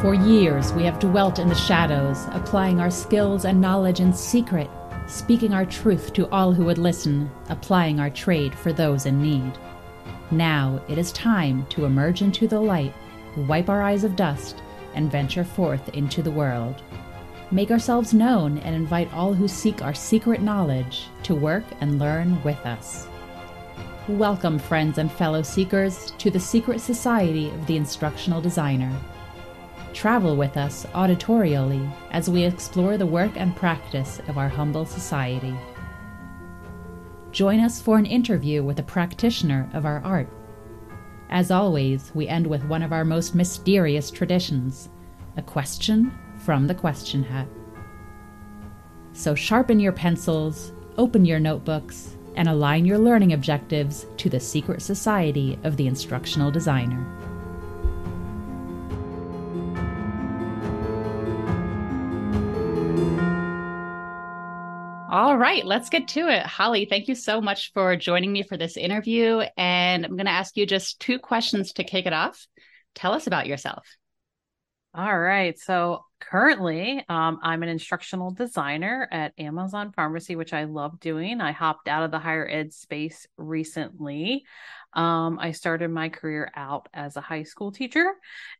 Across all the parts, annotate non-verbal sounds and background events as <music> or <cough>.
For years, we have dwelt in the shadows, applying our skills and knowledge in secret, speaking our truth to all who would listen, applying our trade for those in need. Now it is time to emerge into the light, wipe our eyes of dust, and venture forth into the world. Make ourselves known and invite all who seek our secret knowledge to work and learn with us. Welcome, friends and fellow seekers, to the secret society of the instructional designer. Travel with us auditorially as we explore the work and practice of our humble society. Join us for an interview with a practitioner of our art. As always, we end with one of our most mysterious traditions a question from the question hat. So sharpen your pencils, open your notebooks, and align your learning objectives to the secret society of the instructional designer. Right, let's get to it. Holly, thank you so much for joining me for this interview. And I'm going to ask you just two questions to kick it off. Tell us about yourself. All right. So currently, um, I'm an instructional designer at Amazon Pharmacy, which I love doing. I hopped out of the higher ed space recently. Um, I started my career out as a high school teacher,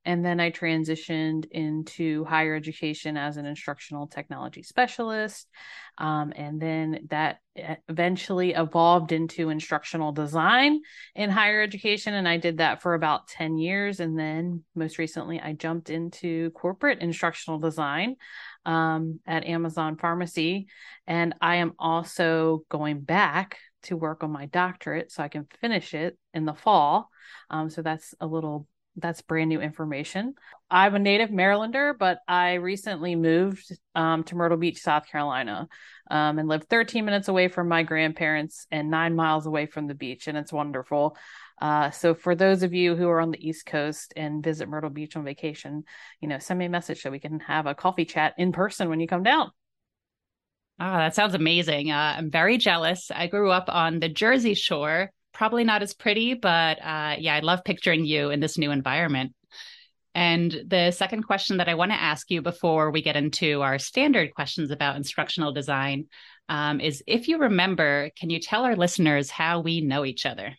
and then I transitioned into higher education as an instructional technology specialist. Um, and then that eventually evolved into instructional design in higher education. And I did that for about 10 years. And then most recently, I jumped into corporate instructional design um, at Amazon Pharmacy. And I am also going back to work on my doctorate so I can finish it in the fall. Um, so that's a little that's brand new information. I'm a native Marylander, but I recently moved um, to Myrtle Beach, South Carolina, um, and lived 13 minutes away from my grandparents and nine miles away from the beach, and it's wonderful. Uh, so for those of you who are on the East Coast and visit Myrtle Beach on vacation, you know, send me a message so we can have a coffee chat in person when you come down. Oh, that sounds amazing. Uh, I'm very jealous. I grew up on the Jersey Shore. Probably not as pretty, but uh, yeah, I love picturing you in this new environment. And the second question that I want to ask you before we get into our standard questions about instructional design um, is if you remember, can you tell our listeners how we know each other?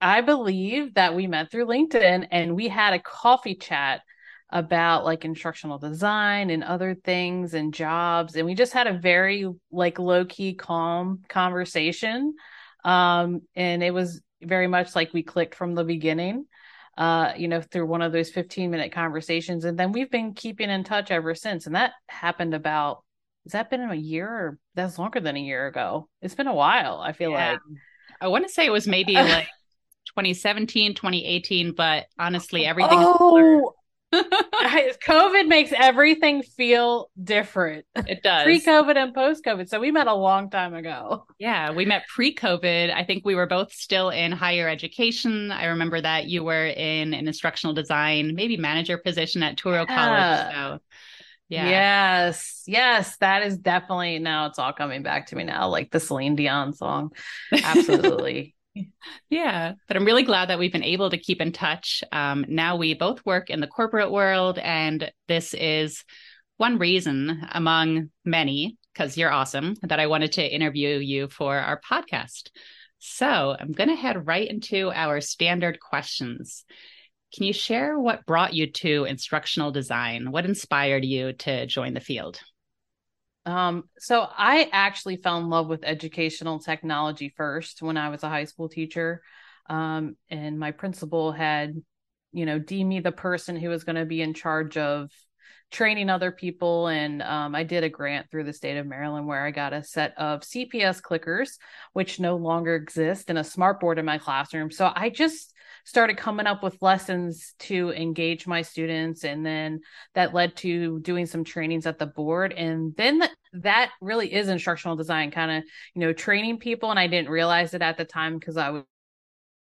I believe that we met through LinkedIn and we had a coffee chat about like instructional design and other things and jobs and we just had a very like low key calm conversation um and it was very much like we clicked from the beginning uh you know through one of those 15 minute conversations and then we've been keeping in touch ever since and that happened about has that been a year or that's longer than a year ago it's been a while i feel yeah. like i want to say it was maybe like 2017 2018 but honestly <laughs> everything oh <laughs> COVID makes everything feel different. It does. Pre COVID and post COVID. So we met a long time ago. Yeah, we met pre COVID. I think we were both still in higher education. I remember that you were in an instructional design, maybe manager position at Touro yeah. College. So yeah. Yes. Yes. That is definitely now it's all coming back to me now, like the Celine Dion song. <laughs> Absolutely yeah, but I'm really glad that we've been able to keep in touch. Um, now we both work in the corporate world, and this is one reason among many, because you're awesome, that I wanted to interview you for our podcast. So I'm going to head right into our standard questions. Can you share what brought you to instructional design? What inspired you to join the field? Um, so I actually fell in love with educational technology first when I was a high school teacher. Um, and my principal had, you know, deemed me the person who was going to be in charge of training other people. And um, I did a grant through the state of Maryland where I got a set of CPS clickers, which no longer exist, and a smart board in my classroom. So I just started coming up with lessons to engage my students and then that led to doing some trainings at the board and then that really is instructional design kind of you know training people and i didn't realize it at the time because i was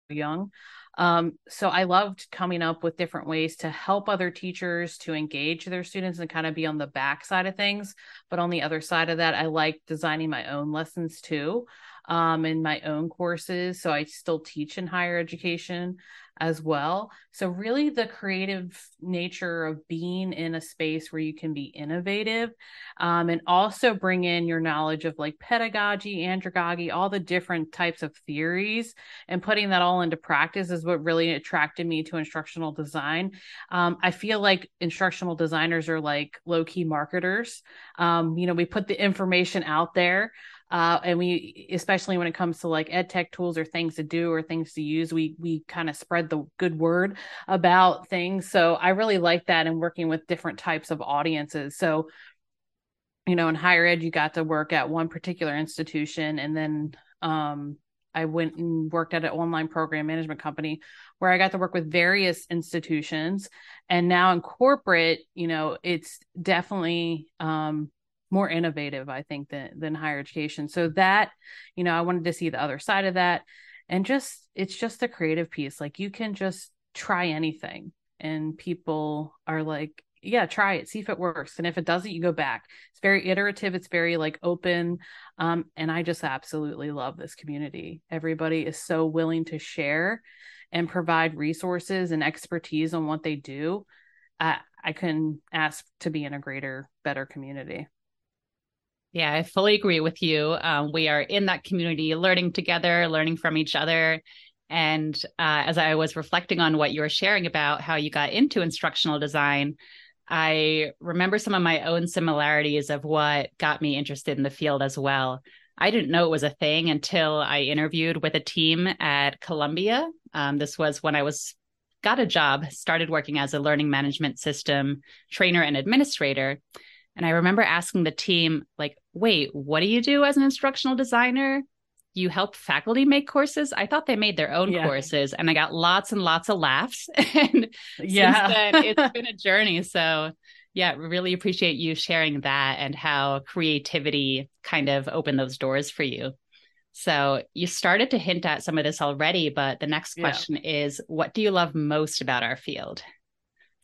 young um, so I loved coming up with different ways to help other teachers to engage their students and kind of be on the back side of things. But on the other side of that, I like designing my own lessons too. Um, in my own courses. So I still teach in higher education as well. So, really, the creative nature of being in a space where you can be innovative um, and also bring in your knowledge of like pedagogy, andragogy, all the different types of theories, and putting that all into practice is what really attracted me to instructional design. Um, I feel like instructional designers are like low key marketers. Um, you know, we put the information out there uh, and we especially when it comes to like ed tech tools or things to do or things to use we we kind of spread the good word about things so i really like that and working with different types of audiences so you know in higher ed you got to work at one particular institution and then um, I went and worked at an online program management company where I got to work with various institutions. And now in corporate, you know, it's definitely um, more innovative i think than than higher education. So that you know i wanted to see the other side of that. And just it's just the creative piece. Like you can just try anything. And people are like yeah try it. See if it works. And if it doesn't you go back. It's very iterative. It's very like open. Um, and i just absolutely love this community. Everybody is so willing to share and provide resources and expertise on what they do. I i couldn't ask to be in a greater better community yeah, I fully agree with you. Um, we are in that community, learning together, learning from each other. And uh, as I was reflecting on what you were sharing about how you got into instructional design, I remember some of my own similarities of what got me interested in the field as well. I didn't know it was a thing until I interviewed with a team at Columbia. Um, this was when I was got a job, started working as a learning management system trainer and administrator. And I remember asking the team, like, wait, what do you do as an instructional designer? You help faculty make courses? I thought they made their own yeah. courses. And I got lots and lots of laughs. <laughs> and yeah. since then, it's <laughs> been a journey. So, yeah, really appreciate you sharing that and how creativity kind of opened those doors for you. So you started to hint at some of this already, but the next question yeah. is what do you love most about our field?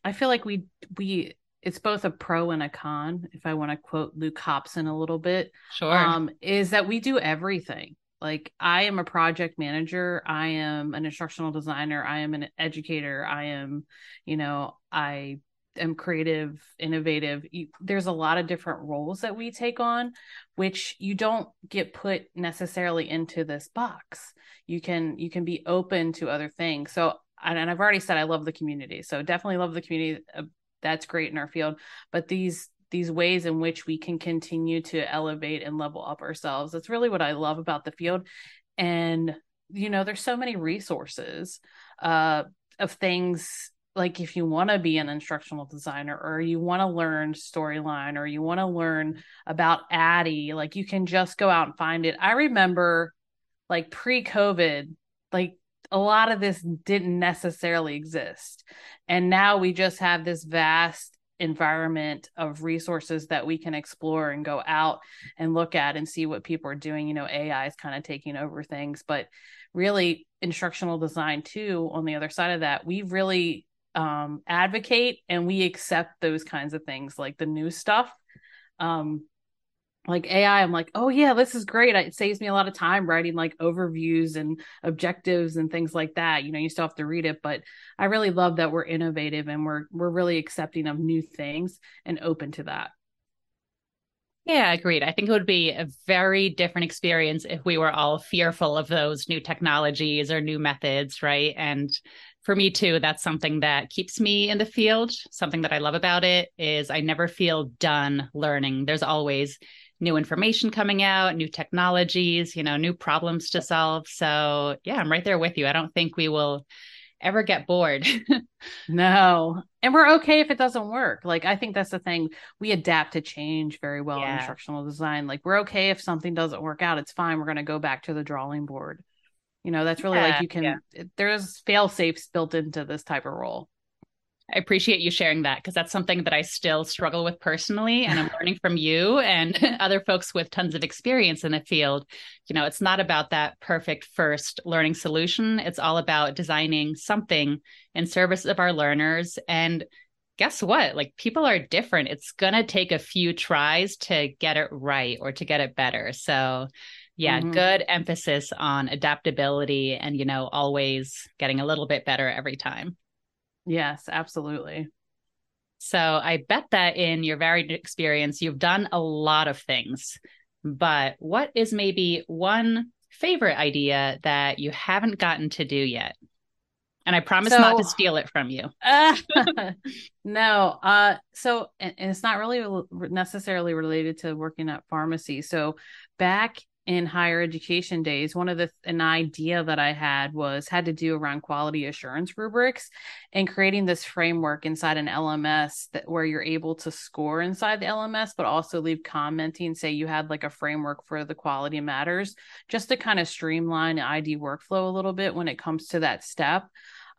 I feel like we we it's both a pro and a con if i want to quote luke hobson a little bit sure. um, is that we do everything. Like i am a project manager i am an instructional designer i am an educator i am you know i am creative innovative. There's a lot of different roles that we take on which you don't get put necessarily into this box. You can you can be open to other things. So and I've already said I love the community. So definitely love the community uh, that's great in our field but these these ways in which we can continue to elevate and level up ourselves that's really what i love about the field and you know there's so many resources uh of things like if you want to be an instructional designer or you want to learn storyline or you want to learn about ADDIE, like you can just go out and find it. I remember like pre-COVID, like a lot of this didn't necessarily exist. And now we just have this vast environment of resources that we can explore and go out and look at and see what people are doing. You know, AI is kind of taking over things, but really instructional design too, on the other side of that, we really um, advocate and we accept those kinds of things like the new stuff. Um, like AI, I'm like, oh yeah, this is great. It saves me a lot of time writing like overviews and objectives and things like that. You know, you still have to read it, but I really love that we're innovative and we're we're really accepting of new things and open to that. Yeah, agreed. I think it would be a very different experience if we were all fearful of those new technologies or new methods, right? And for me too, that's something that keeps me in the field. Something that I love about it is I never feel done learning. There's always new information coming out, new technologies, you know, new problems to solve. So, yeah, I'm right there with you. I don't think we will ever get bored. <laughs> no. And we're okay if it doesn't work. Like I think that's the thing. We adapt to change very well yeah. in instructional design. Like we're okay if something doesn't work out. It's fine. We're going to go back to the drawing board. You know, that's really yeah, like you can yeah. there's fail safes built into this type of role. I appreciate you sharing that because that's something that I still struggle with personally. And I'm <laughs> learning from you and <laughs> other folks with tons of experience in the field. You know, it's not about that perfect first learning solution, it's all about designing something in service of our learners. And guess what? Like people are different. It's going to take a few tries to get it right or to get it better. So, Yeah, mm-hmm. good emphasis on adaptability and, you know, always getting a little bit better every time. Yes, absolutely. So I bet that in your varied experience, you've done a lot of things. But what is maybe one favorite idea that you haven't gotten to do yet? And I promise so, not to steal it from you. Uh, <laughs> no. Uh, so, and, and it's not really necessarily related to working at pharmacy. So, back in higher education days one of the an idea that i had was had to do around quality assurance rubrics and creating this framework inside an lms that where you're able to score inside the lms but also leave commenting say you had like a framework for the quality matters just to kind of streamline id workflow a little bit when it comes to that step.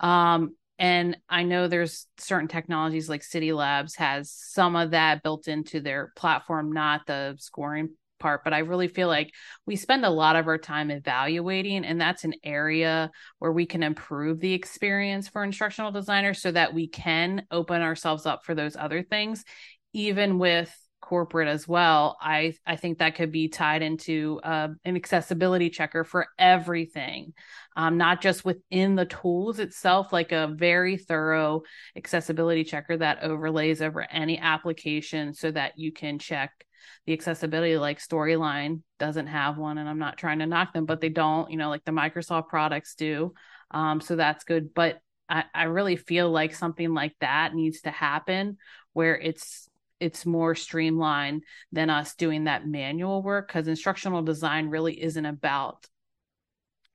Um, and i know there's certain technologies like Cidi Labs has some of that built into their platform not the scoring part but i really feel like we spend a lot of our time evaluating and that's an area where we can improve the experience for instructional designers so that we can open ourselves up for those other things even with corporate as well. I i think that could be tied into uh, an accessibility checker for everything um, not just within the tools itself like a very thorough accessibility checker that overlays over any application so that you can check the accessibility like storyline doesn't have one and i'm not trying to knock them but they don't you know like the microsoft products do. Um, so that's good. But I, I really feel like something like that needs to happen where it's it's more streamlined than us doing that manual work because instructional design really isn't about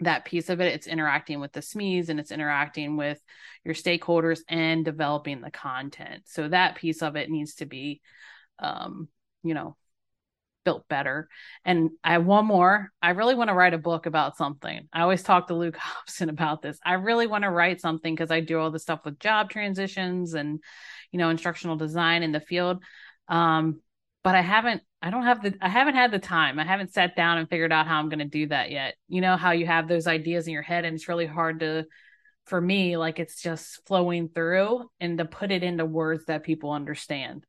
that piece of it. It's interacting with the SMEs and it's interacting with your stakeholders and developing the content. So that piece of it needs to be um you know built better. And I have one more. I really want to write a book about something. I always talk to Luke <laughs> Hobson about this. I really want to write something because I do all the stuff with job transitions and, you know, instructional design in the field. Um, but I haven't, I don't have the, I haven't had the time. I haven't sat down and figured out how I'm going to do that yet. You know, how you have those ideas in your head and it's really hard to, for me, like it's just flowing through and to put it into words that people understand.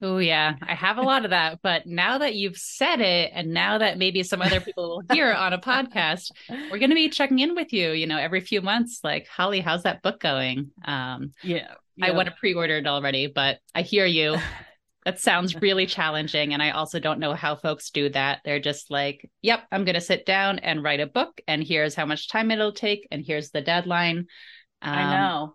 Oh yeah, I have a lot of that. But now that you've said it, and now that maybe some other people will hear on a podcast, we're going to be checking in with you. You know, every few months, like Holly, how's that book going? Um, yeah, yeah. I want to pre-order it already, but I hear you. <laughs> that sounds really challenging, and I also don't know how folks do that. They're just like, "Yep, I'm going to sit down and write a book, and here's how much time it'll take, and here's the deadline." Um, I know.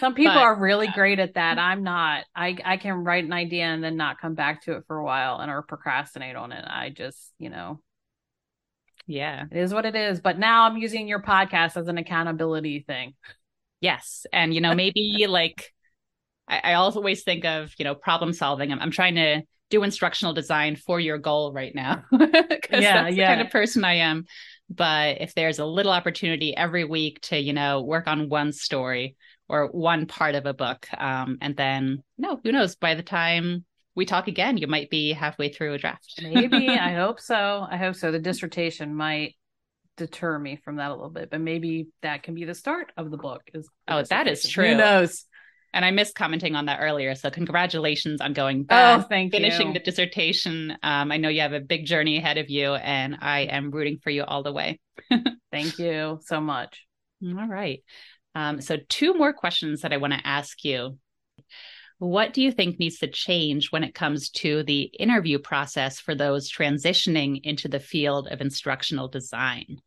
Some people but, are really great at that. I'm not. I I can write an idea and then not come back to it for a while and or procrastinate on it. I just, you know, yeah, it is what it is. But now I'm using your podcast as an accountability thing. Yes, and you know maybe <laughs> like I, I always think of you know problem solving. I'm, I'm trying to do instructional design for your goal right now <laughs> because yeah, that's yeah. the kind of person I am. But if there's a little opportunity every week to you know work on one story or one part of a book. Um, and then, no, who knows? By the time we talk again, you might be halfway through a draft. maybe. <laughs> I hope so. I hope so. The dissertation might deter me from that a little bit, but maybe that can be the start of the book. Is oh, that is true. Who knows? And I missed commenting on that earlier. So congratulations on going back, oh, thank finishing you. the dissertation. Um, I know you have a big journey ahead of you, and I am rooting for you all the way. <laughs> thank you so much. All right. Um, so, two more questions that I want to ask you. What do you think needs to change when it comes to the interview process for those transitioning into the field of instructional design?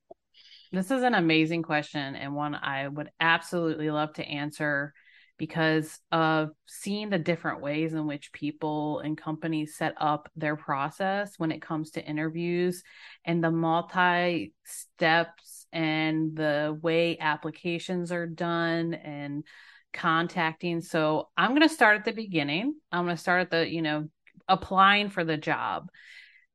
This is an amazing question and one I would absolutely love to answer because of seeing the different ways in which people and companies set up their process when it comes to interviews and the multi steps and the way applications are done and contacting. So I'm going to start at the beginning. I'm going to start at the, you know, applying for the job.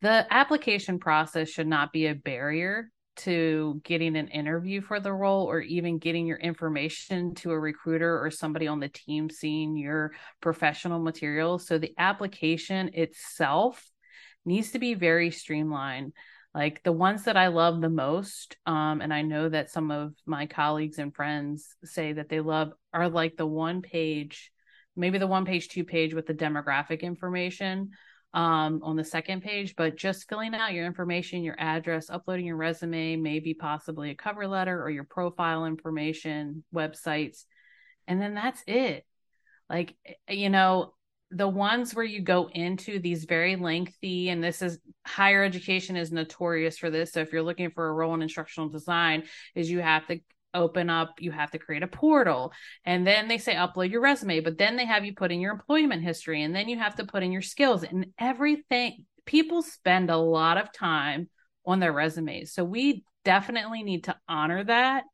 The application process should not be a barrier to getting an interview for the role or even getting your information to a recruiter or somebody on the team seeing your professional materials. So the application itself needs to be very streamlined like the ones that I love the most, um, and I know that some of my colleagues and friends say that they love are like the one page, maybe the one page, two page with the demographic information um, on the second page, but just filling out your information, your address, uploading your resume, maybe possibly a cover letter or your profile information, websites, and then that's it. Like, eh, you know, the ones where you go into these very lengthy, and this is higher education is notorious for this. So if you're looking for a role in instructional design, is you have to open up you have to create a portal and then they say upload your resume but then they have you put in your employment history and then you have to put in your skills and everything people spend a lot of time on their resumes. So we definitely need to honor that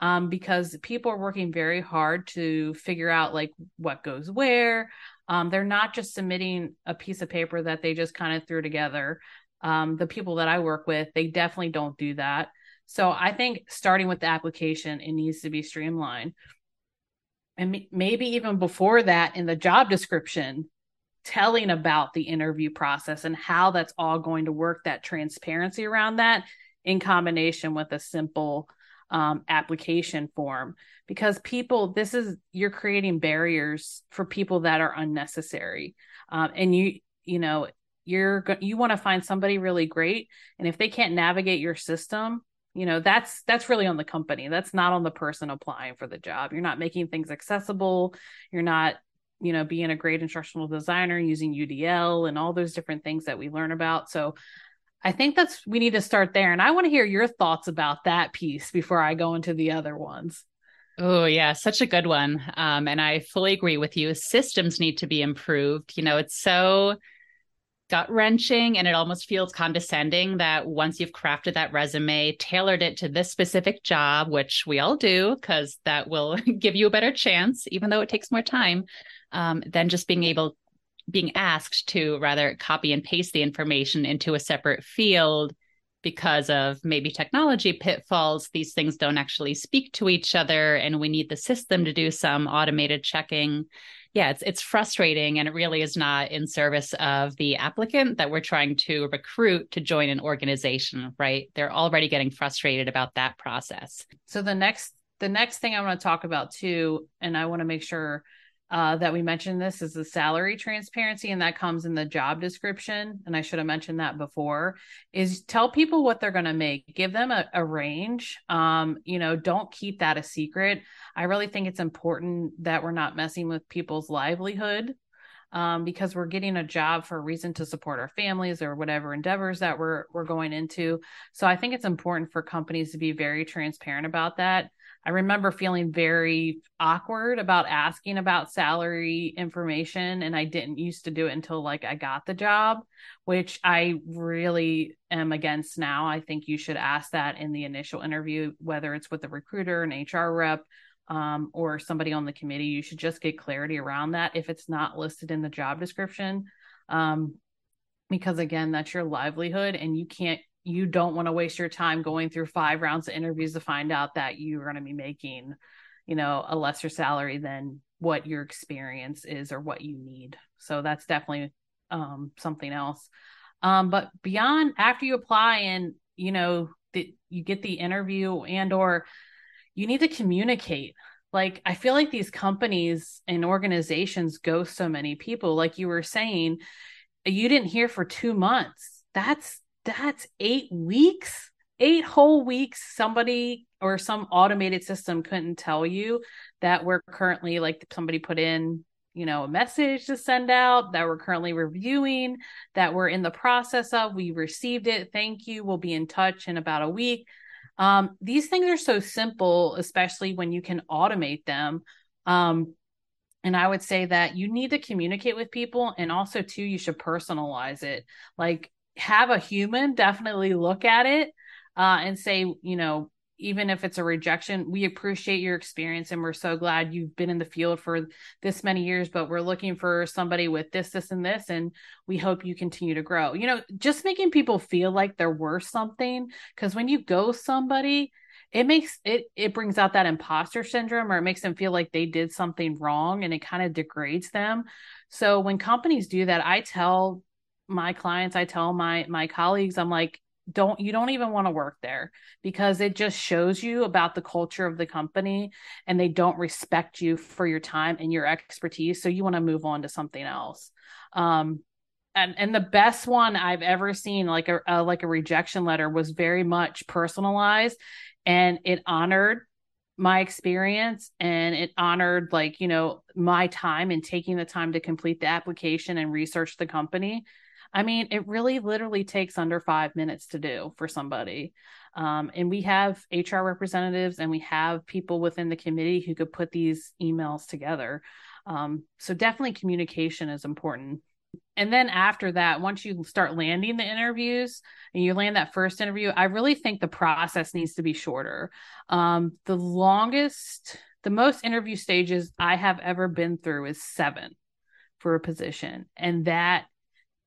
um, because people are working very hard to figure out like what goes where. Um, they're not just submitting a piece of paper that they just kind of threw together. Um, the people that i work with they definitely don't do that so I think starting with the application, it needs to be streamlined. And maybe even before that, in the job description, telling about the interview process and how that's all going to work, that transparency around that in combination with a simple um, application form. Because people, this is, you're creating barriers for people that are unnecessary. Um, and you, you know, you're you want to find somebody really great and if they can't navigate your system you know that's that's really on the company that's not on the person applying for the job you're not making things accessible you're not you know being a great instructional designer using udl and all those different things that we learn about so i think that's we need to start there and i want to hear your thoughts about that piece before i go into the other ones Oh, yeah, such a good one. Um, and I fully agree with you. Systems need to be improved. You know, it's so gut wrenching and it almost feels condescending that once you've crafted that resume, tailored it to this specific job, which we all do, because that will <laughs> give you a better chance, even though it takes more time, um, than just being able, being asked to rather copy and paste the information into a separate field because of maybe technology pitfalls. These things don't actually speak to each other, and we need the system to do some automated checking yeah, it's it's frustrating and it really is not in service of the applicant that we're trying to recruit to join an organization, right? They're already getting frustrated about that process. So the next the next thing I want to talk about too, and I want to make sure uh, that we mentioned this is the salary transparency, and that comes in the job description. And I should have mentioned that before. Is tell people what they're going to make, give them a, a range. Um, you know, don't keep that a secret. I really think it's important that we're not messing with people's livelihood um, because we're getting a job for a reason to support our families or whatever endeavors that we're we're going into. So I think it's important for companies to be very transparent about that. I remember feeling very awkward about asking about salary information and I didn't used to do it until like I got the job, which I really am against now. I think you should ask that in the initial interview whether it's with a recruiter, an HR rep, um, or somebody on the committee. You should just get clarity around that if it's not listed in the job description. Um, because again, that's your livelihood and you can't you don't want to waste your time going through five rounds of interviews to find out that you're going to be making you know a lesser salary than what your experience is or what you need. So that's definitely um, something else. Um, but beyond after you apply and you know that you get the interview and or you need to communicate. Like i feel like these companies and organizations ghost so many people. Like you were saying you didn't hear for two months. That's that's eight weeks, eight whole weeks. Somebody or some automated system couldn't tell you that we're currently like somebody put in you know a message to send out that we're currently reviewing that we're in the process of we received it thank you we'll be in touch in about a week um, these things are so simple especially when you can automate them um, and i would say that you need to communicate with people and also too you should personalize it like have a human definitely look at it uh, and say, you know, even if it's a rejection, we appreciate your experience and we're so glad you've been in the field for this many years, but we're looking for somebody with this, this, and this, and we hope you continue to grow. You know, just making people feel like they're worth something. Because when you go somebody, it makes it it brings out that imposter syndrome or it makes them feel like they did something wrong and it kind of degrades them. So when companies do that, I tell my clients, I tell my my colleagues, I'm like, don't you don't even want to work there because it just shows you about the culture of the company and they don't respect you for your time and your expertise. So you want to move on to something else. Um, and and the best one I've ever seen, like a, a like a rejection letter, was very much personalized, and it honored my experience and it honored like you know my time and taking the time to complete the application and research the company i mean it really literally takes under five minutes to do for somebody. Um, and we have hr representatives and we have people within the committee who could put these emails together. Um, so definitely communication is important. And then after that once you start landing the interviews and you land that first interview i really think the process needs to be shorter. Um, the longest the most interview stages i have ever been through is seven for a position. And that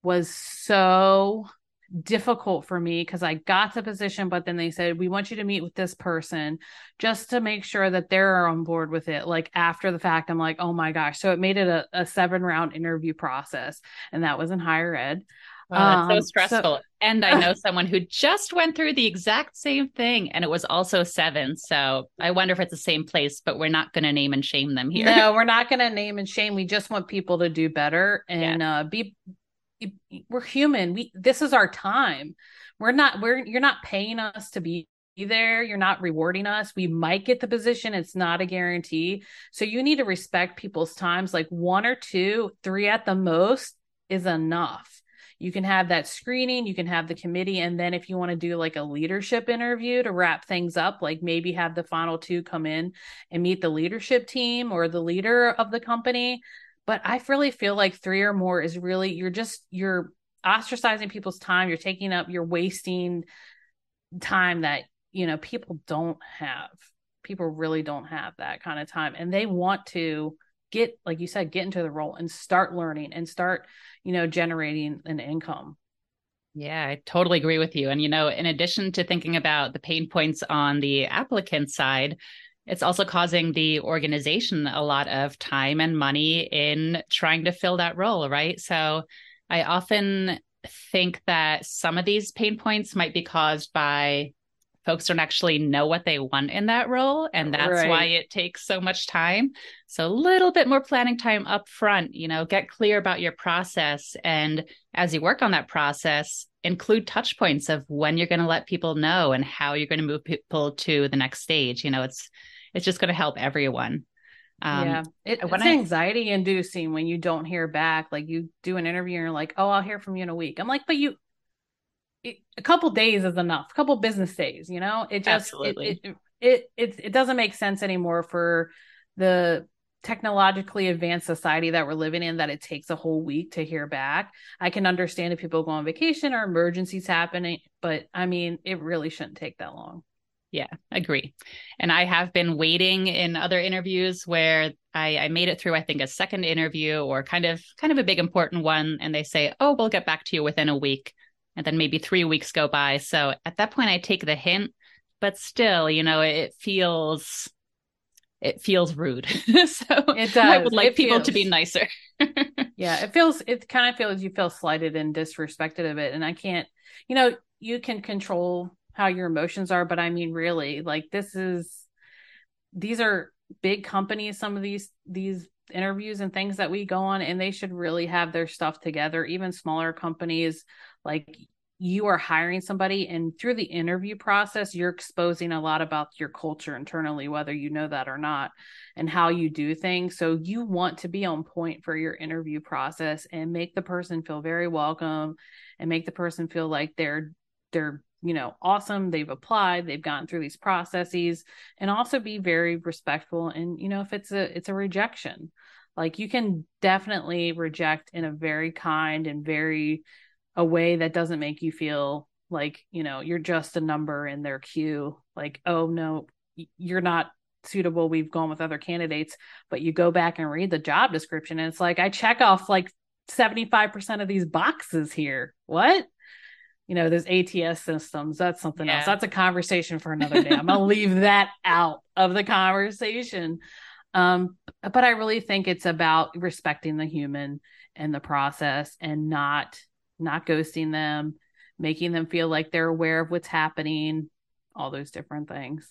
was so difficult for me because I got the position, but then they said, We want you to meet with this person just to make sure that they're on board with it. Like after the fact, I'm like, Oh my gosh. So it made it a, a seven round interview process. And that was in higher ed. Oh, that's um, so stressful. So- and I know <laughs> someone who just went through the exact same thing and it was also seven. So I wonder if it's the same place, but we're not going to name and shame them here. No, we're not going to name and shame. We just want people to do better and yeah. uh, be we're human. We this is our time. We're not we're you're not paying us to be there. You're not rewarding us. We might get the position. It's not a guarantee. So you need to respect people's times. Like one or two, three at the most is enough. You can have that screening, you can have the committee. And then if you want to do like a leadership interview to wrap things up, like maybe have the final two come in and meet the leadership team or the leader of the company but I really feel like three or more is really you're just you're ostracizing people's time, you're taking up, you're wasting time that you know people don't have. People really don't have that kind of time, and they want to get, like you said, get into the role and start learning and start, you know, generating an income. Yeah, I totally agree with you. And, you know, in addition to thinking about the pain points on the applicant side, it's also causing the organization a lot of time and money in trying to fill that role, right? So I often think that some of these pain points might be caused by folks don't actually know what they want in that role and that's right. why it takes so much time so a little bit more planning time up front you know get clear about your process and as you work on that process include touch points of when you're going to let people know and how you're going to move people to the next stage you know it's it's just going to help everyone. Um, yeah, it, it's I, anxiety inducing when you don't hear back. Like you do an interview and you're like, "Oh, I'll hear from you in a week." I'm like, "But you, it, a couple days is enough. A couple business days, you know. It just absolutely it, it it it doesn't make sense anymore for the technologically advanced society that we're living in that it takes a whole week to hear back. I can understand if people go on vacation or emergencies happening, but I mean, it really shouldn't take that long. Yeah, agree. And I have been waiting in other interviews where I, I made it through, I think, a second interview or kind of kind of a big important one, and they say, "Oh, we'll get back to you within a week," and then maybe three weeks go by. So at that point, I take the hint, but still, you know, it feels it feels rude. <laughs> so it does. I would like it people feels, to be nicer. <laughs> yeah, it feels it kind of feels you feel slighted and disrespected of it, and I can't. You know, you can control how your emotions are but i mean really like this is these are big companies some of these these interviews and things that we go on and they should really have their stuff together. Even smaller companies like you are hiring somebody and through the interview process you're exposing a lot about your culture internally whether you know that or not and how you do things. So you want to be on point for your interview process and make the person feel very welcome and make the person feel like they're they're you know awesome they've applied they've gone through these processes and also be very respectful and you know if it's a it's a rejection. Like you can definitely reject in a very kind and very a way that doesn't make you feel like you know you're just a number in their queue. Like oh no you're not suitable we've gone with other candidates but you go back and read the job description and it's like i check off like 75% of these boxes here. What you know, those ATS systems, that's something yeah. else. That's a conversation for another day. I'm going to leave that out of the conversation. Um, but I really think it's about respecting the human and the process and not not ghosting them, making them feel like they're aware of what's happening, all those different things.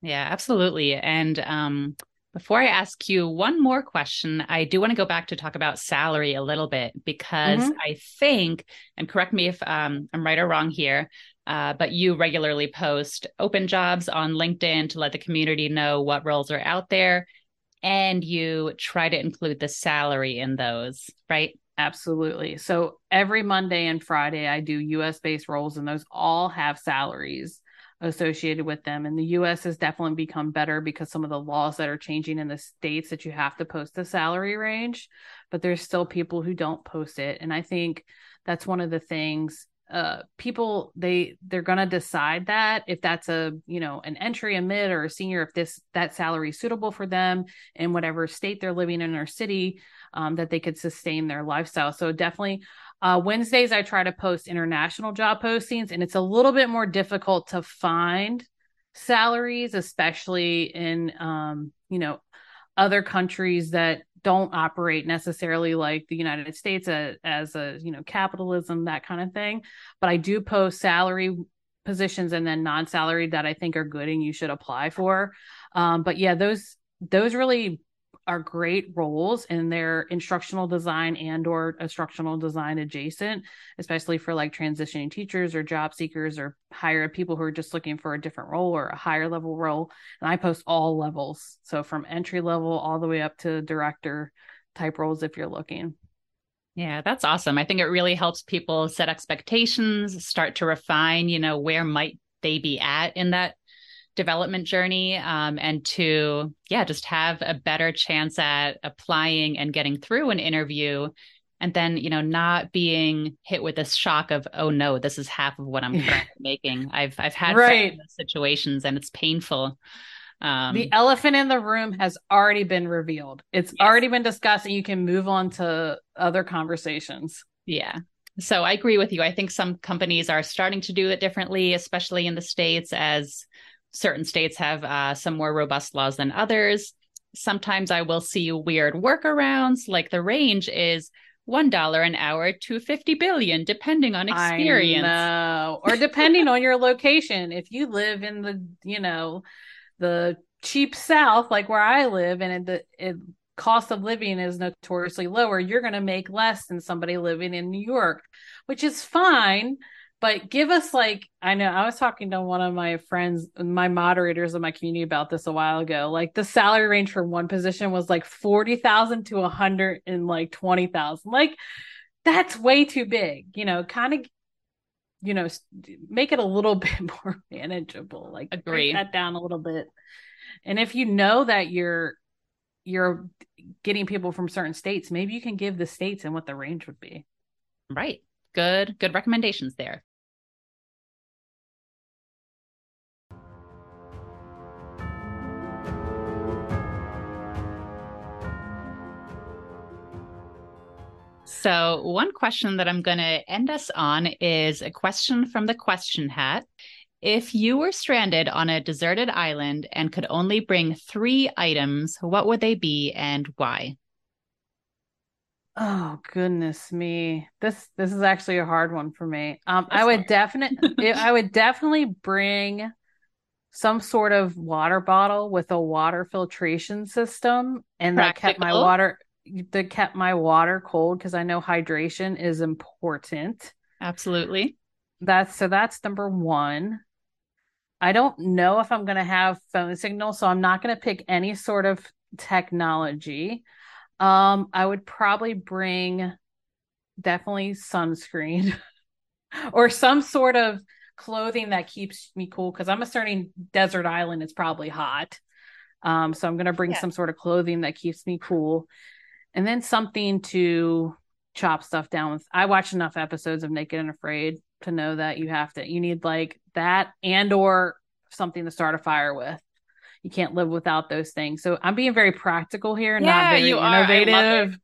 Yeah, absolutely. And um before I ask you one more question, I do want to go back to talk about salary a little bit because mm-hmm. I think, and correct me if um, I'm right or wrong here, uh, but you regularly post open jobs on LinkedIn to let the community know what roles are out there. And you try to include the salary in those, right? Absolutely. So every Monday and Friday, I do US based roles, and those all have salaries associated with them. And the US has definitely become better because some of the laws that are changing in the states that you have to post the salary range, but there's still people who don't post it. And I think that's one of the things uh people they they're going to decide that if that's a you know an entry a mid or a senior if this that salary is suitable for them in whatever state they're living in or city um, that they could sustain their lifestyle so definitely uh, wednesdays i try to post international job postings and it's a little bit more difficult to find salaries especially in um, you know other countries that don't operate necessarily like the United States as, as a you know capitalism that kind of thing. But I do post salary positions and then non-salary that I think are good and you should apply for. Um, but yeah those those really are great roles in their instructional design and or instructional design adjacent especially for like transitioning teachers or job seekers or higher people who are just looking for a different role or a higher level role. And i post all levels. So from entry level all the way up to director type roles if you're looking. Yeah, that's awesome. I think it really helps people set expectations, start to refine, you know, where might they be at in that development journey um, and to yeah just have a better chance at applying and getting through an interview and then you know not being hit with this shock of oh no this is half of what i'm <laughs> currently making. I've i've had right. situations and it's painful um, the elephant in the room has already been revealed. It's yes. already been discussed and you can move on to other conversations. Yeah. So i agree with you. I think some companies are starting to do it differently especially in the states as certain states have uh, some more robust laws than others. Sometimes I will see weird workarounds, like the range is one dollar an hour to 50 billion depending on experience. or depending on your location. If you live in the you know the cheap south like where i live and the it, cost of living is notoriously lower you're going to make less than somebody living in new york which is fine but give us like i know i was talking to one of my friends my moderators of my community about this a while ago. Like the salary range for one position was like 40,000 to 100 and like 20,000 like that's way too big you know kind of you know make it a little <laughs> bit more manageable. Like agree that down a little bit. And if you know that you're you're getting people from certain states maybe you can give the states and what the range would be. Right. Good good recommendations there So, one question that I'm going to end us on is a question from the question hat. If you were stranded on a deserted island and could only bring three items, what would they be and why? Oh goodness me. This this is actually a hard one for me. Um I would definitely <laughs> I would definitely bring some sort of water bottle with a water filtration system and Practical. that kept my water that kept my water cold because I know hydration is important. Absolutely. That's so that's number one. I don't know if I'm going to have phone signal, so I'm not going to pick any sort of technology. Um, I would probably bring definitely sunscreen <laughs> or some sort of clothing that keeps me cool because I'm a certain desert island. It's probably hot. Um, so I'm going to bring yeah. some sort of clothing that keeps me cool and then something to chop stuff down with. I watched enough episodes of Naked and Afraid to know that you have to you need like that and or something to start a fire with. You can't live without those things. So I'm being very practical here, yeah, not very you innovative. Are. I love it.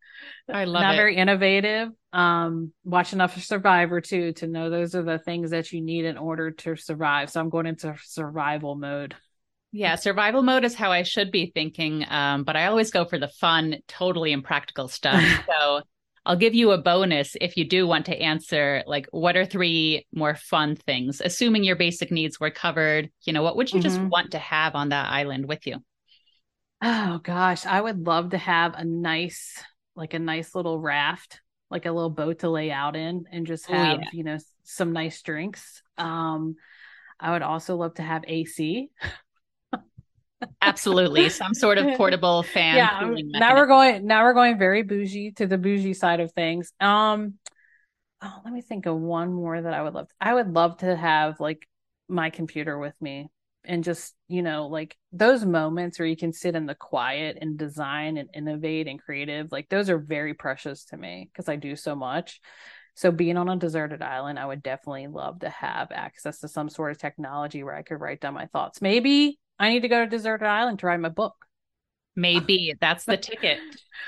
I love not it. very innovative. Um, watch enough of Survivor too to know those are the things that you need in order to survive. So I'm going into survival mode. Yeah, survival mode is how I should be thinking. Um, but I always go for the fun, totally impractical stuff. <laughs> so I'll give you a bonus if you do want to answer like what are three more fun things, assuming your basic needs were covered. You know, what would you mm-hmm. just want to have on that island with you? Oh gosh, I would love to have a nice, like a nice little raft, like a little boat to lay out in and just have, yeah. you know, some nice drinks. Um, I would also love to have AC. <laughs> Absolutely. Some sort of <laughs> portable fan. Yeah. Now we're going now we're going very bougie to the bougie side of things. Um oh, let me think of one more that I would love. To, I would love to have like my computer with me and just, you know, like those moments where you can sit in the quiet and design and innovate and creative, like those are very precious to me because I do so much. So being on a deserted island, I would definitely love to have access to some sort of technology where I could write down my thoughts. Maybe I need to go to deserted island to write my book. Maybe <laughs> that's the ticket.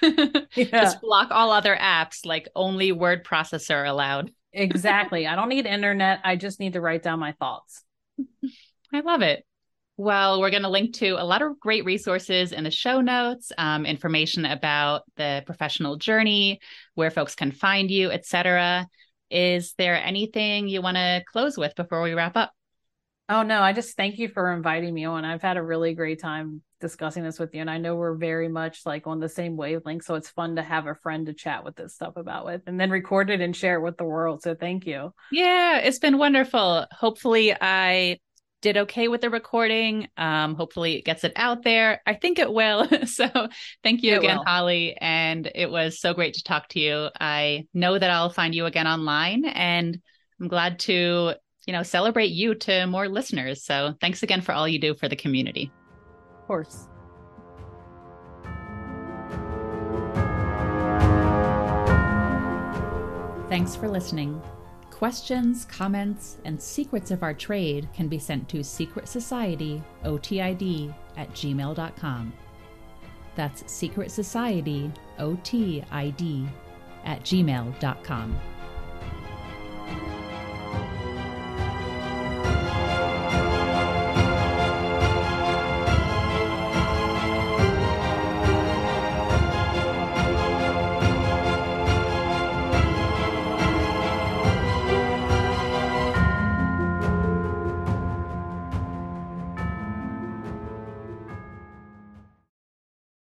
<laughs> Just block all other apps, like only word processor allowed. exactly. I don't need internet. I just need to write down my thoughts. I love it. Well, we're going to link to a lot of great resources in the show notes, um, information about the professional journey, where folks can find you, etc. Is there anything you want to close with before we wrap up? Oh no, I just thank you for inviting me on. I've had a really great time discussing this with you, and I know we're very much like on the same wavelength. So it's fun to have a friend to chat with this stuff about with, and then record it and share it with the world. So thank you. Yeah, it's been wonderful. Hopefully, I did okay with the recording. Um, hopefully it gets it out there. I think it will. <laughs> so thank you it again, will. Holly. And it was so great to talk to you. I know that I'll find you again online and I'm glad to, you know, celebrate you to more listeners. So thanks again for all you do for the community. Of course. Thanks for listening. Questions, comments, and secrets of our trade can be sent to Secret Society OTID at gmail.com. That's Secret Society OTID at gmail.com.